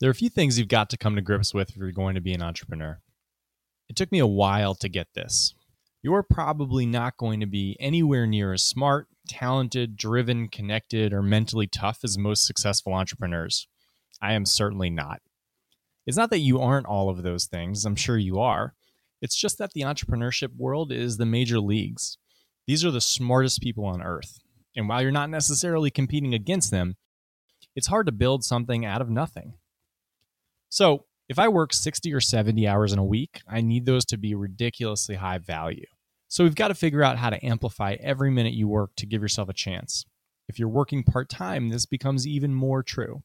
There are a few things you've got to come to grips with if you're going to be an entrepreneur. It took me a while to get this. You're probably not going to be anywhere near as smart, talented, driven, connected, or mentally tough as most successful entrepreneurs. I am certainly not. It's not that you aren't all of those things, I'm sure you are. It's just that the entrepreneurship world is the major leagues. These are the smartest people on earth. And while you're not necessarily competing against them, it's hard to build something out of nothing. So, if I work 60 or 70 hours in a week, I need those to be ridiculously high value. So, we've got to figure out how to amplify every minute you work to give yourself a chance. If you're working part time, this becomes even more true.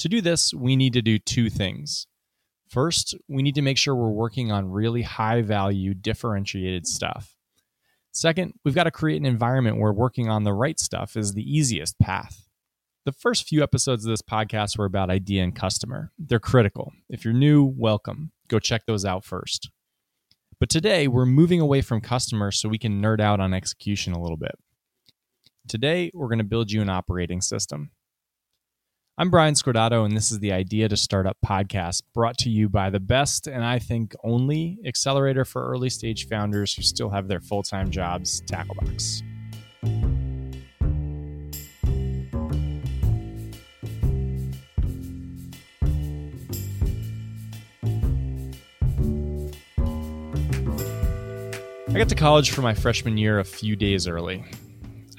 To do this, we need to do two things. First, we need to make sure we're working on really high value, differentiated stuff. Second, we've got to create an environment where working on the right stuff is the easiest path. The first few episodes of this podcast were about idea and customer. They're critical. If you're new, welcome. Go check those out first. But today, we're moving away from customer so we can nerd out on execution a little bit. Today, we're going to build you an operating system. I'm Brian Scordato, and this is the Idea to Startup podcast brought to you by the best and I think only accelerator for early stage founders who still have their full time jobs, Tacklebox. I got to college for my freshman year a few days early.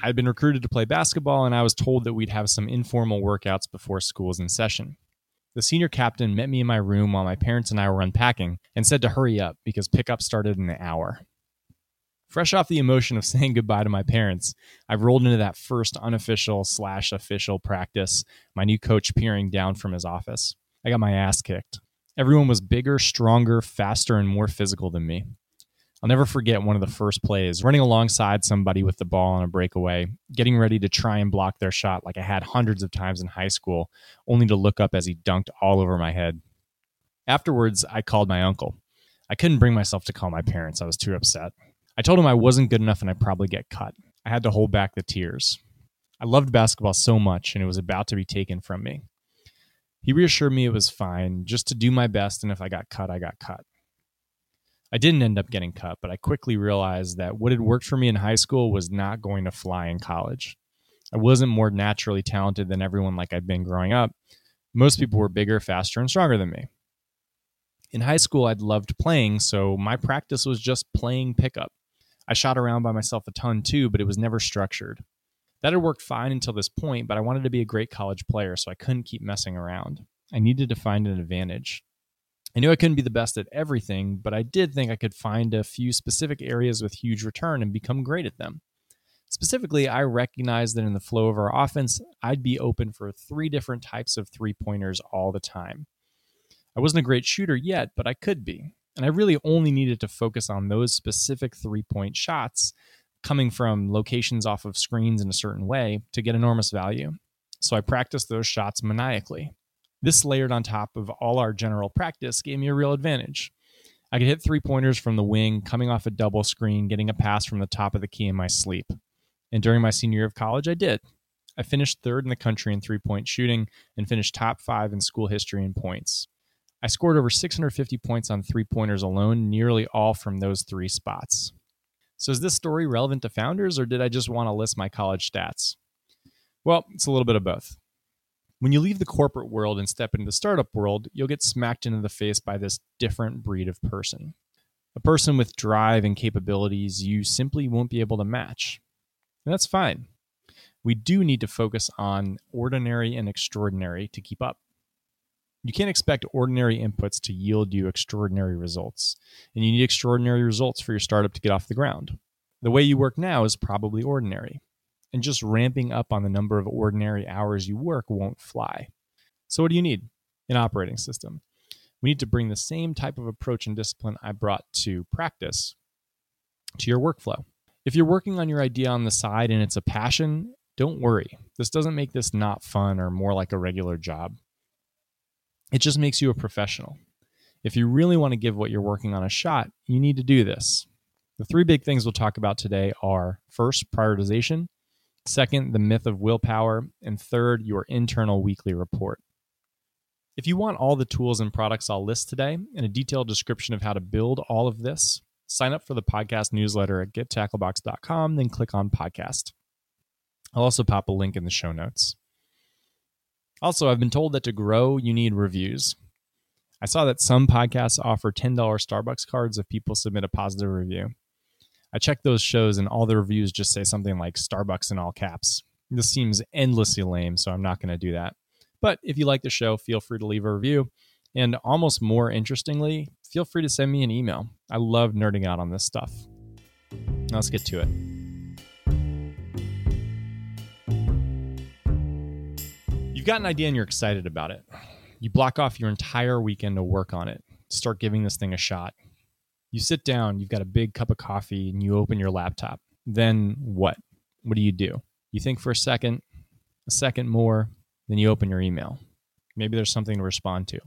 I'd been recruited to play basketball, and I was told that we'd have some informal workouts before school's in session. The senior captain met me in my room while my parents and I were unpacking and said to hurry up because pickup started in an hour. Fresh off the emotion of saying goodbye to my parents, I rolled into that first unofficial slash official practice, my new coach peering down from his office. I got my ass kicked. Everyone was bigger, stronger, faster, and more physical than me. I'll never forget one of the first plays, running alongside somebody with the ball on a breakaway, getting ready to try and block their shot like I had hundreds of times in high school, only to look up as he dunked all over my head. Afterwards, I called my uncle. I couldn't bring myself to call my parents, I was too upset. I told him I wasn't good enough and I'd probably get cut. I had to hold back the tears. I loved basketball so much and it was about to be taken from me. He reassured me it was fine, just to do my best, and if I got cut, I got cut. I didn't end up getting cut, but I quickly realized that what had worked for me in high school was not going to fly in college. I wasn't more naturally talented than everyone like I'd been growing up. Most people were bigger, faster, and stronger than me. In high school, I'd loved playing, so my practice was just playing pickup. I shot around by myself a ton too, but it was never structured. That had worked fine until this point, but I wanted to be a great college player, so I couldn't keep messing around. I needed to find an advantage. I knew I couldn't be the best at everything, but I did think I could find a few specific areas with huge return and become great at them. Specifically, I recognized that in the flow of our offense, I'd be open for three different types of three pointers all the time. I wasn't a great shooter yet, but I could be. And I really only needed to focus on those specific three point shots coming from locations off of screens in a certain way to get enormous value. So I practiced those shots maniacally. This layered on top of all our general practice gave me a real advantage. I could hit three pointers from the wing, coming off a double screen, getting a pass from the top of the key in my sleep. And during my senior year of college, I did. I finished third in the country in three point shooting and finished top five in school history in points. I scored over 650 points on three pointers alone, nearly all from those three spots. So, is this story relevant to founders, or did I just want to list my college stats? Well, it's a little bit of both. When you leave the corporate world and step into the startup world, you'll get smacked into the face by this different breed of person. A person with drive and capabilities you simply won't be able to match. And that's fine. We do need to focus on ordinary and extraordinary to keep up. You can't expect ordinary inputs to yield you extraordinary results, and you need extraordinary results for your startup to get off the ground. The way you work now is probably ordinary and just ramping up on the number of ordinary hours you work won't fly. So, what do you need? An operating system. We need to bring the same type of approach and discipline I brought to practice to your workflow. If you're working on your idea on the side and it's a passion, don't worry. This doesn't make this not fun or more like a regular job. It just makes you a professional. If you really want to give what you're working on a shot, you need to do this. The three big things we'll talk about today are first, prioritization, Second, the myth of willpower. And third, your internal weekly report. If you want all the tools and products I'll list today and a detailed description of how to build all of this, sign up for the podcast newsletter at gettacklebox.com, then click on podcast. I'll also pop a link in the show notes. Also, I've been told that to grow, you need reviews. I saw that some podcasts offer $10 Starbucks cards if people submit a positive review. I check those shows and all the reviews just say something like Starbucks in all caps. This seems endlessly lame, so I'm not going to do that. But if you like the show, feel free to leave a review. And almost more interestingly, feel free to send me an email. I love nerding out on this stuff. Now let's get to it. You've got an idea and you're excited about it. You block off your entire weekend to work on it, start giving this thing a shot. You sit down, you've got a big cup of coffee, and you open your laptop. Then what? What do you do? You think for a second, a second more, then you open your email. Maybe there's something to respond to.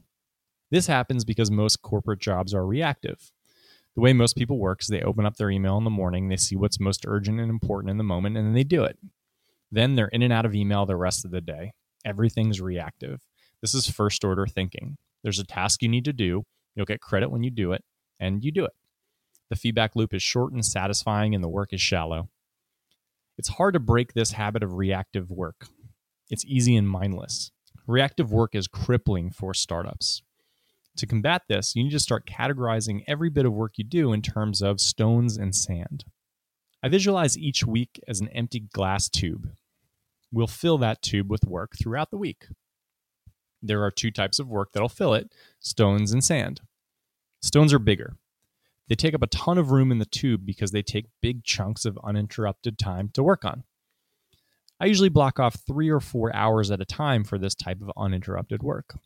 This happens because most corporate jobs are reactive. The way most people work is they open up their email in the morning, they see what's most urgent and important in the moment, and then they do it. Then they're in and out of email the rest of the day. Everything's reactive. This is first order thinking. There's a task you need to do, you'll get credit when you do it, and you do it. The feedback loop is short and satisfying, and the work is shallow. It's hard to break this habit of reactive work. It's easy and mindless. Reactive work is crippling for startups. To combat this, you need to start categorizing every bit of work you do in terms of stones and sand. I visualize each week as an empty glass tube. We'll fill that tube with work throughout the week there are two types of work that'll fill it stones and sand. Stones are bigger. They take up a ton of room in the tube because they take big chunks of uninterrupted time to work on. I usually block off three or four hours at a time for this type of uninterrupted work.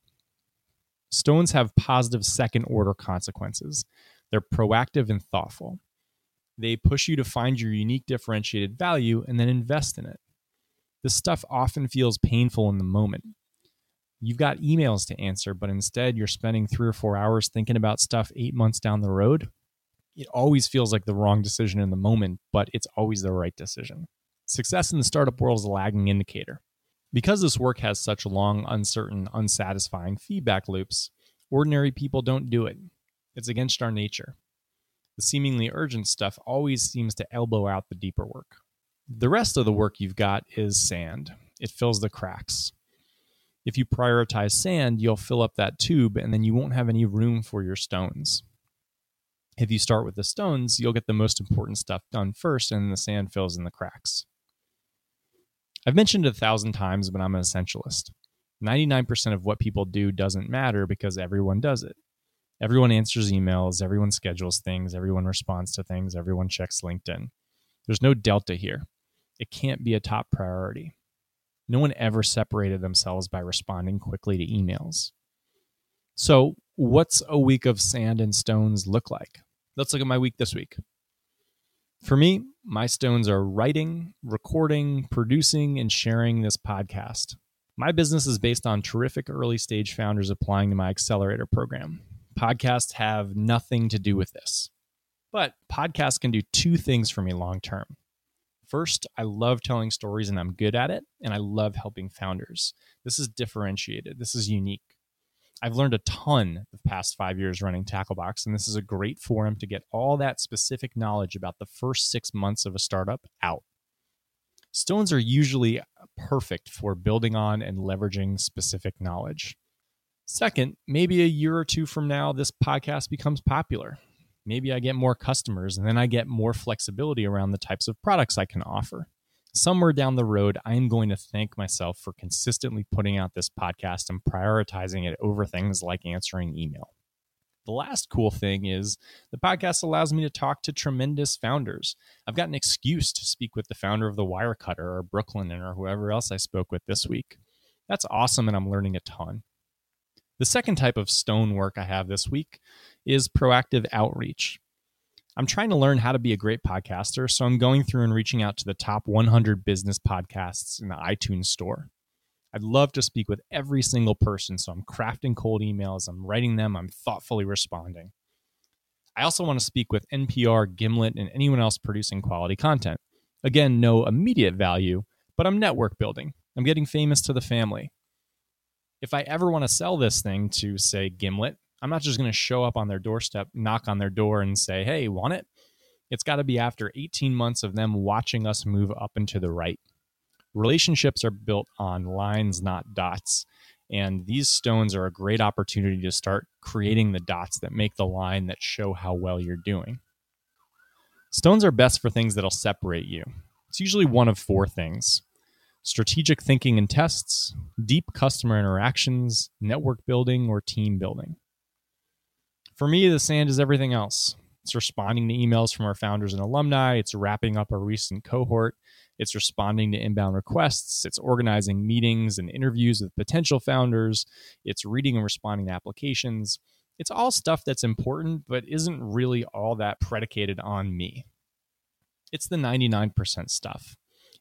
Stones have positive second order consequences. They're proactive and thoughtful. They push you to find your unique differentiated value and then invest in it. This stuff often feels painful in the moment, you've got emails to answer, but instead you're spending three or four hours thinking about stuff eight months down the road, it always feels like the wrong decision in the moment, but it's always the right decision. Success in the startup world is a lagging indicator. Because this work has such long, uncertain, unsatisfying feedback loops, ordinary people don't do it. It's against our nature. The seemingly urgent stuff always seems to elbow out the deeper work. The rest of the work you've got is sand. It fills the cracks if you prioritize sand, you'll fill up that tube and then you won't have any room for your stones. If you start with the stones, you'll get the most important stuff done first and the sand fills in the cracks. I've mentioned it a thousand times, but I'm an essentialist. 99% of what people do doesn't matter because everyone does it. Everyone answers emails, everyone schedules things, everyone responds to things, everyone checks LinkedIn. There's no delta here. It can't be a top priority. No one ever separated themselves by responding quickly to emails. So, what's a week of sand and stones look like? Let's look at my week this week. For me, my stones are writing, recording, producing, and sharing this podcast. My business is based on terrific early stage founders applying to my accelerator program. Podcasts have nothing to do with this. But podcasts can do two things for me long term. First, I love telling stories and I'm good at it, and I love helping founders. This is differentiated, this is unique. I've learned a ton the past five years running Tacklebox, and this is a great forum to get all that specific knowledge about the first six months of a startup out. Stones are usually perfect for building on and leveraging specific knowledge. Second, maybe a year or two from now, this podcast becomes popular maybe I get more customers and then I get more flexibility around the types of products I can offer. Somewhere down the road, I am going to thank myself for consistently putting out this podcast and prioritizing it over things like answering email. The last cool thing is the podcast allows me to talk to tremendous founders. I've got an excuse to speak with the founder of the Wirecutter or Brooklinen or whoever else I spoke with this week. That's awesome, and I'm learning a ton. The second type of stonework I have this week is proactive outreach. I'm trying to learn how to be a great podcaster, so I'm going through and reaching out to the top 100 business podcasts in the iTunes store. I'd love to speak with every single person, so I'm crafting cold emails, I'm writing them, I'm thoughtfully responding. I also want to speak with NPR, Gimlet, and anyone else producing quality content. Again, no immediate value, but I'm network building. I'm getting famous to the family. If I ever want to sell this thing to, say, Gimlet, I'm not just going to show up on their doorstep, knock on their door, and say, hey, want it? It's got to be after 18 months of them watching us move up and to the right. Relationships are built on lines, not dots. And these stones are a great opportunity to start creating the dots that make the line that show how well you're doing. Stones are best for things that'll separate you. It's usually one of four things strategic thinking and tests, deep customer interactions, network building, or team building. For me, the sand is everything else. It's responding to emails from our founders and alumni, it's wrapping up a recent cohort, it's responding to inbound requests, it's organizing meetings and interviews with potential founders, it's reading and responding to applications. It's all stuff that's important, but isn't really all that predicated on me. It's the 99% stuff.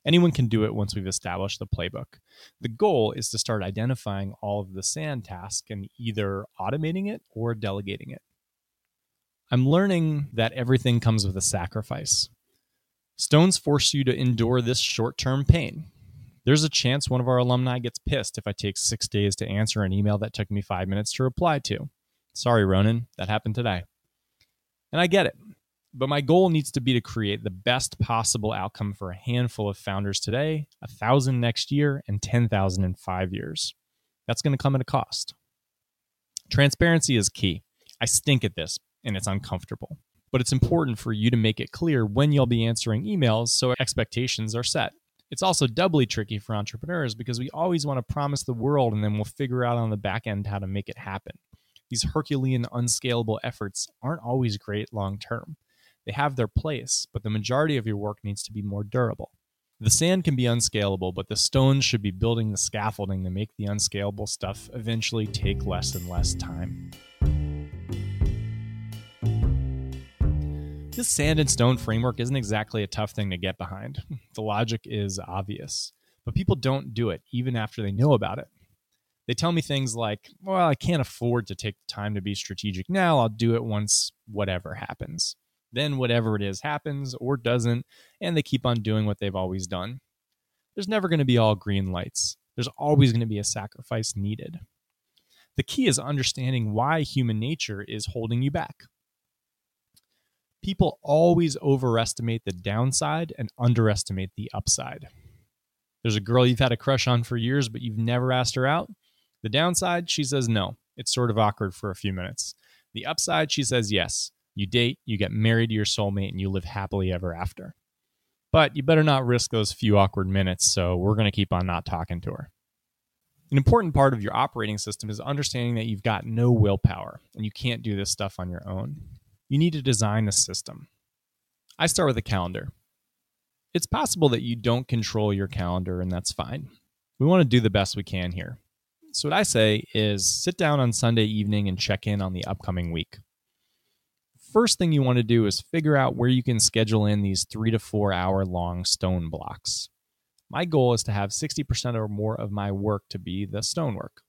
Anyone can do it once we've established the playbook. The goal is to start identifying all of the sand tasks and either automating it or delegating it. I'm learning that everything comes with a sacrifice. Stones force you to endure this short term pain. There's a chance one of our alumni gets pissed if I take six days to answer an email that took me five minutes to reply to. Sorry, Ronan, that happened today. And I get it. But my goal needs to be to create the best possible outcome for a handful of founders today, a thousand next year, and 10,000 in five years. That's going to come at a cost. Transparency is key. I stink at this, and it's uncomfortable. But it's important for you to make it clear when you'll be answering emails so expectations are set. It's also doubly tricky for entrepreneurs because we always want to promise the world and then we'll figure out on the back end how to make it happen. These Herculean, unscalable efforts aren't always great long term. They have their place, but the majority of your work needs to be more durable. The sand can be unscalable, but the stones should be building the scaffolding to make the unscalable stuff eventually take less and less time. This sand and stone framework isn't exactly a tough thing to get behind. The logic is obvious, but people don't do it even after they know about it. They tell me things like, well, I can't afford to take the time to be strategic now. I'll do it once whatever happens. Then whatever it is happens or doesn't, and they keep on doing what they've always done. There's never going to be all green lights. There's always going to be a sacrifice needed. The key is understanding why human nature is holding you back people always overestimate the downside and underestimate the upside. There's a girl you've had a crush on for years, but you've never asked her out. The downside, she says no. It's sort of awkward for a few minutes. The upside, she says yes. You date, you get married to your soulmate, and you live happily ever after. But you better not risk those few awkward minutes, so we're going to keep on not talking to her. An important part of your operating system is understanding that you've got no willpower and you can't do this stuff on your own you need to design a system. I start with a calendar. It's possible that you don't control your calendar, and that's fine. We want to do the best we can here. So, what I say is sit down on Sunday evening and check in on the upcoming week. First thing you want to do is figure out where you can schedule in these three to four hour long stone blocks. My goal is to have 60% or more of my work to be the stonework.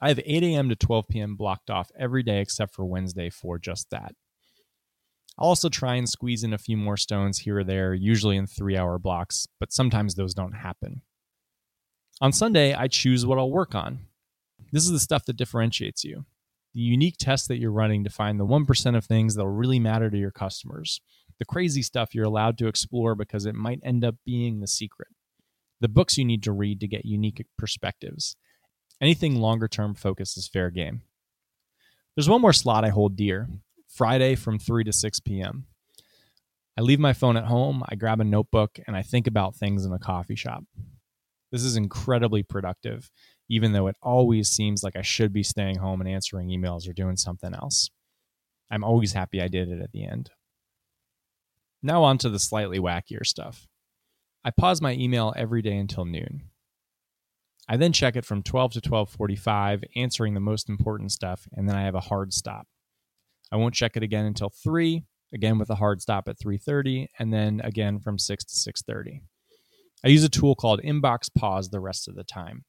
I have 8 a.m. to 12 p.m. blocked off every day except for Wednesday for just that. I'll also try and squeeze in a few more stones here or there, usually in three hour blocks, but sometimes those don't happen. On Sunday, I choose what I'll work on. This is the stuff that differentiates you. The unique test that you're running to find the 1% of things that'll really matter to your customers. The crazy stuff you're allowed to explore because it might end up being the secret. The books you need to read to get unique perspectives Anything longer term focus is fair game. There's one more slot I hold dear Friday from 3 to 6 p.m. I leave my phone at home, I grab a notebook, and I think about things in a coffee shop. This is incredibly productive, even though it always seems like I should be staying home and answering emails or doing something else. I'm always happy I did it at the end. Now, on to the slightly wackier stuff. I pause my email every day until noon. I then check it from 12 to 12:45, answering the most important stuff, and then I have a hard stop. I won't check it again until 3, again with a hard stop at 3:30, and then again from 6 to 6:30. I use a tool called Inbox Pause the rest of the time.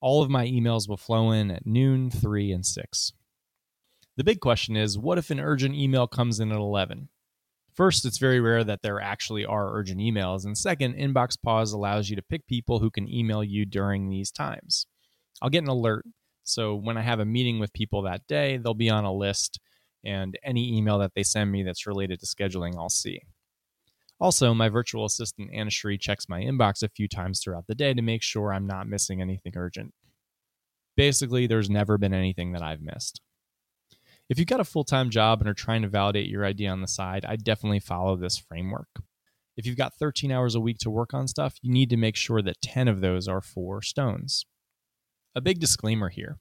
All of my emails will flow in at noon, 3, and 6. The big question is what if an urgent email comes in at 11? First, it's very rare that there actually are urgent emails. And second, Inbox Pause allows you to pick people who can email you during these times. I'll get an alert. So when I have a meeting with people that day, they'll be on a list, and any email that they send me that's related to scheduling, I'll see. Also, my virtual assistant, Anna Shree, checks my inbox a few times throughout the day to make sure I'm not missing anything urgent. Basically, there's never been anything that I've missed. If you've got a full time job and are trying to validate your idea on the side, I definitely follow this framework. If you've got 13 hours a week to work on stuff, you need to make sure that 10 of those are for stones. A big disclaimer here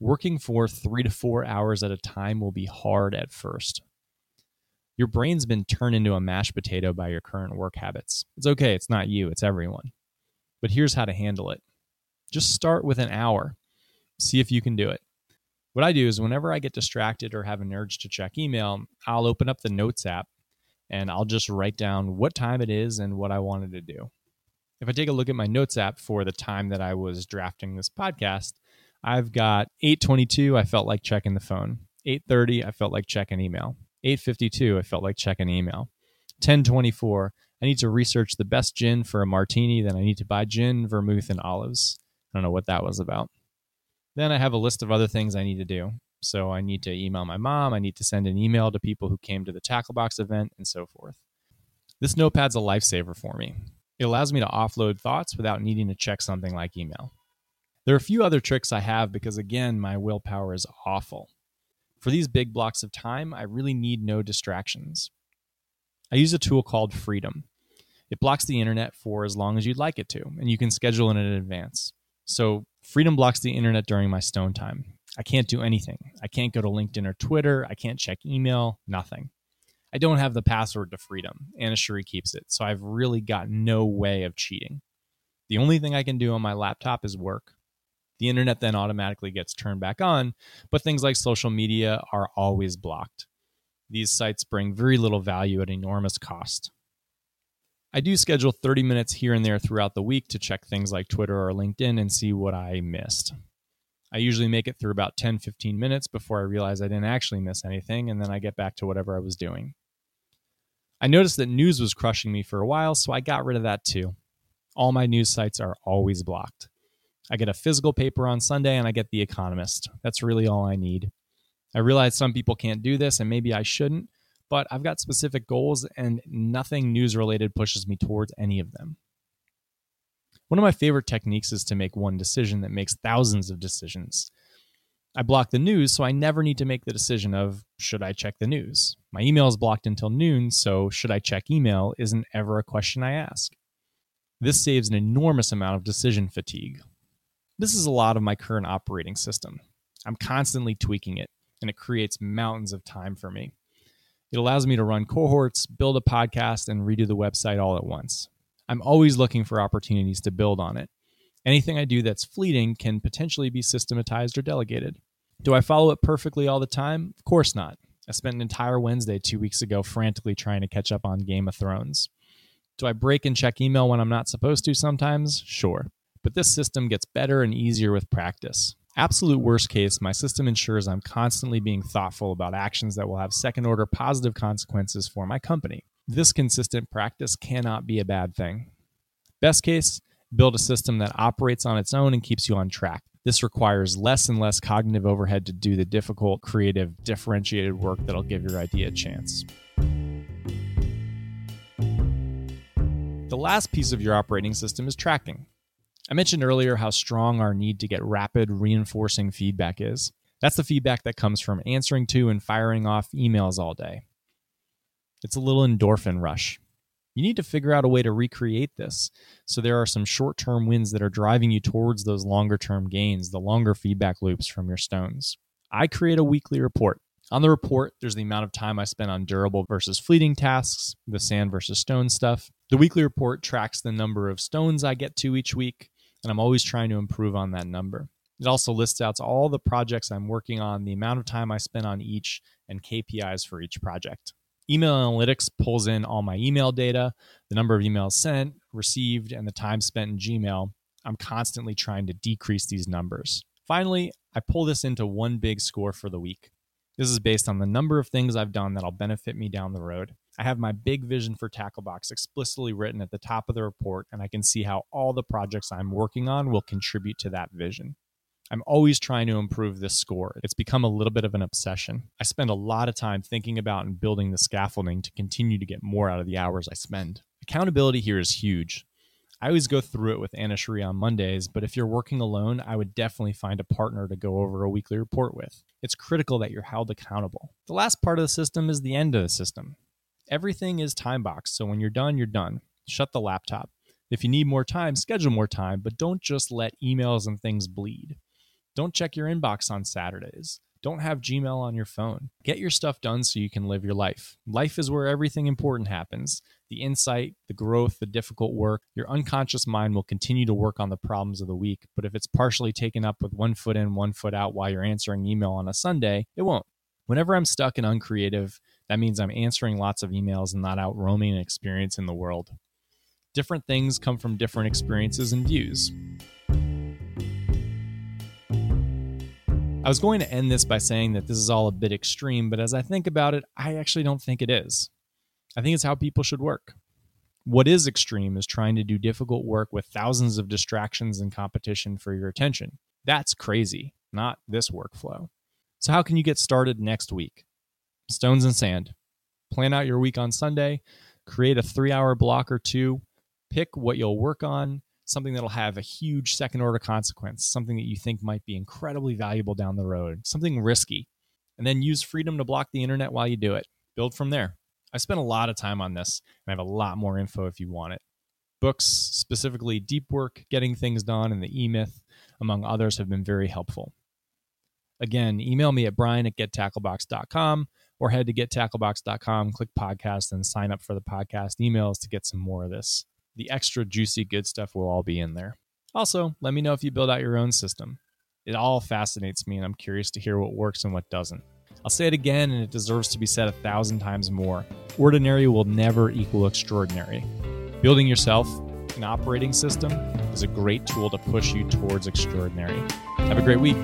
working for three to four hours at a time will be hard at first. Your brain's been turned into a mashed potato by your current work habits. It's okay, it's not you, it's everyone. But here's how to handle it just start with an hour, see if you can do it. What I do is whenever I get distracted or have an urge to check email, I'll open up the Notes app and I'll just write down what time it is and what I wanted to do. If I take a look at my Notes app for the time that I was drafting this podcast, I've got 8:22 I felt like checking the phone. 8:30 I felt like checking email. 8:52 I felt like checking email. 10:24 I need to research the best gin for a martini, then I need to buy gin, vermouth and olives. I don't know what that was about. Then I have a list of other things I need to do. So I need to email my mom, I need to send an email to people who came to the Tacklebox event, and so forth. This notepad's a lifesaver for me. It allows me to offload thoughts without needing to check something like email. There are a few other tricks I have because, again, my willpower is awful. For these big blocks of time, I really need no distractions. I use a tool called Freedom. It blocks the internet for as long as you'd like it to, and you can schedule it in advance. So, Freedom blocks the internet during my stone time. I can't do anything. I can't go to LinkedIn or Twitter. I can't check email, nothing. I don't have the password to Freedom. Anna Shree keeps it, so I've really got no way of cheating. The only thing I can do on my laptop is work. The internet then automatically gets turned back on, but things like social media are always blocked. These sites bring very little value at enormous cost. I do schedule 30 minutes here and there throughout the week to check things like Twitter or LinkedIn and see what I missed. I usually make it through about 10 15 minutes before I realize I didn't actually miss anything, and then I get back to whatever I was doing. I noticed that news was crushing me for a while, so I got rid of that too. All my news sites are always blocked. I get a physical paper on Sunday and I get The Economist. That's really all I need. I realize some people can't do this and maybe I shouldn't, but I've got specific goals and nothing news related pushes me towards any of them. One of my favorite techniques is to make one decision that makes thousands of decisions. I block the news so I never need to make the decision of should I check the news. My email is blocked until noon, so should I check email isn't ever a question I ask. This saves an enormous amount of decision fatigue. This is a lot of my current operating system. I'm constantly tweaking it, and it creates mountains of time for me. It allows me to run cohorts, build a podcast, and redo the website all at once. I'm always looking for opportunities to build on it. Anything I do that's fleeting can potentially be systematized or delegated. Do I follow it perfectly all the time? Of course not. I spent an entire Wednesday two weeks ago frantically trying to catch up on Game of Thrones. Do I break and check email when I'm not supposed to sometimes? Sure. But this system gets better and easier with practice. Absolute worst case, my system ensures I'm constantly being thoughtful about actions that will have second order positive consequences for my company. This consistent practice cannot be a bad thing. Best case, build a system that operates on its own and keeps you on track. This requires less and less cognitive overhead to do the difficult, creative, differentiated work that'll give your idea a chance. The last piece of your operating system is tracking. I mentioned earlier how strong our need to get rapid, reinforcing feedback is. That's the feedback that comes from answering to and firing off emails all day. It's a little endorphin rush. You need to figure out a way to recreate this. So there are some short term wins that are driving you towards those longer term gains, the longer feedback loops from your stones. I create a weekly report. On the report, there's the amount of time I spent on durable versus fleeting tasks, the sand versus stone stuff. The weekly report tracks the number of stones I get to each week, and I'm always trying to improve on that number. It also lists out all the projects I'm working on, the amount of time I spent on each, and KPIs for each project. Email Analytics pulls in all my email data, the number of emails sent, received, and the time spent in Gmail. I'm constantly trying to decrease these numbers. Finally, I pull this into one big score for the week. This is based on the number of things I've done that'll benefit me down the road. I have my big vision for Tacklebox explicitly written at the top of the report, and I can see how all the projects I'm working on will contribute to that vision. I'm always trying to improve this score. It's become a little bit of an obsession. I spend a lot of time thinking about and building the scaffolding to continue to get more out of the hours I spend. Accountability here is huge. I always go through it with Anna Cherie on Mondays, but if you're working alone, I would definitely find a partner to go over a weekly report with. It's critical that you're held accountable. The last part of the system is the end of the system. Everything is time boxed, so when you're done, you're done. Shut the laptop. If you need more time, schedule more time, but don't just let emails and things bleed. Don't check your inbox on Saturdays. Don't have Gmail on your phone. Get your stuff done so you can live your life. Life is where everything important happens the insight, the growth, the difficult work. Your unconscious mind will continue to work on the problems of the week, but if it's partially taken up with one foot in, one foot out while you're answering email on a Sunday, it won't. Whenever I'm stuck and uncreative, that means I'm answering lots of emails and not out roaming and experiencing the world. Different things come from different experiences and views. I was going to end this by saying that this is all a bit extreme, but as I think about it, I actually don't think it is. I think it's how people should work. What is extreme is trying to do difficult work with thousands of distractions and competition for your attention. That's crazy, not this workflow. So, how can you get started next week? Stones and sand. Plan out your week on Sunday, create a three hour block or two, pick what you'll work on, something that'll have a huge second order consequence, something that you think might be incredibly valuable down the road, something risky. And then use freedom to block the internet while you do it. Build from there. I spent a lot of time on this, and I have a lot more info if you want it. Books, specifically Deep Work, Getting Things Done, and The E Myth, among others, have been very helpful. Again, email me at brian at gettacklebox.com or head to gettacklebox.com, click podcast, and sign up for the podcast emails to get some more of this the extra juicy good stuff will all be in there. Also, let me know if you build out your own system. It all fascinates me, and I'm curious to hear what works and what doesn't. I'll say it again, and it deserves to be said a thousand times more. Ordinary will never equal extraordinary. Building yourself an operating system is a great tool to push you towards extraordinary. Have a great week.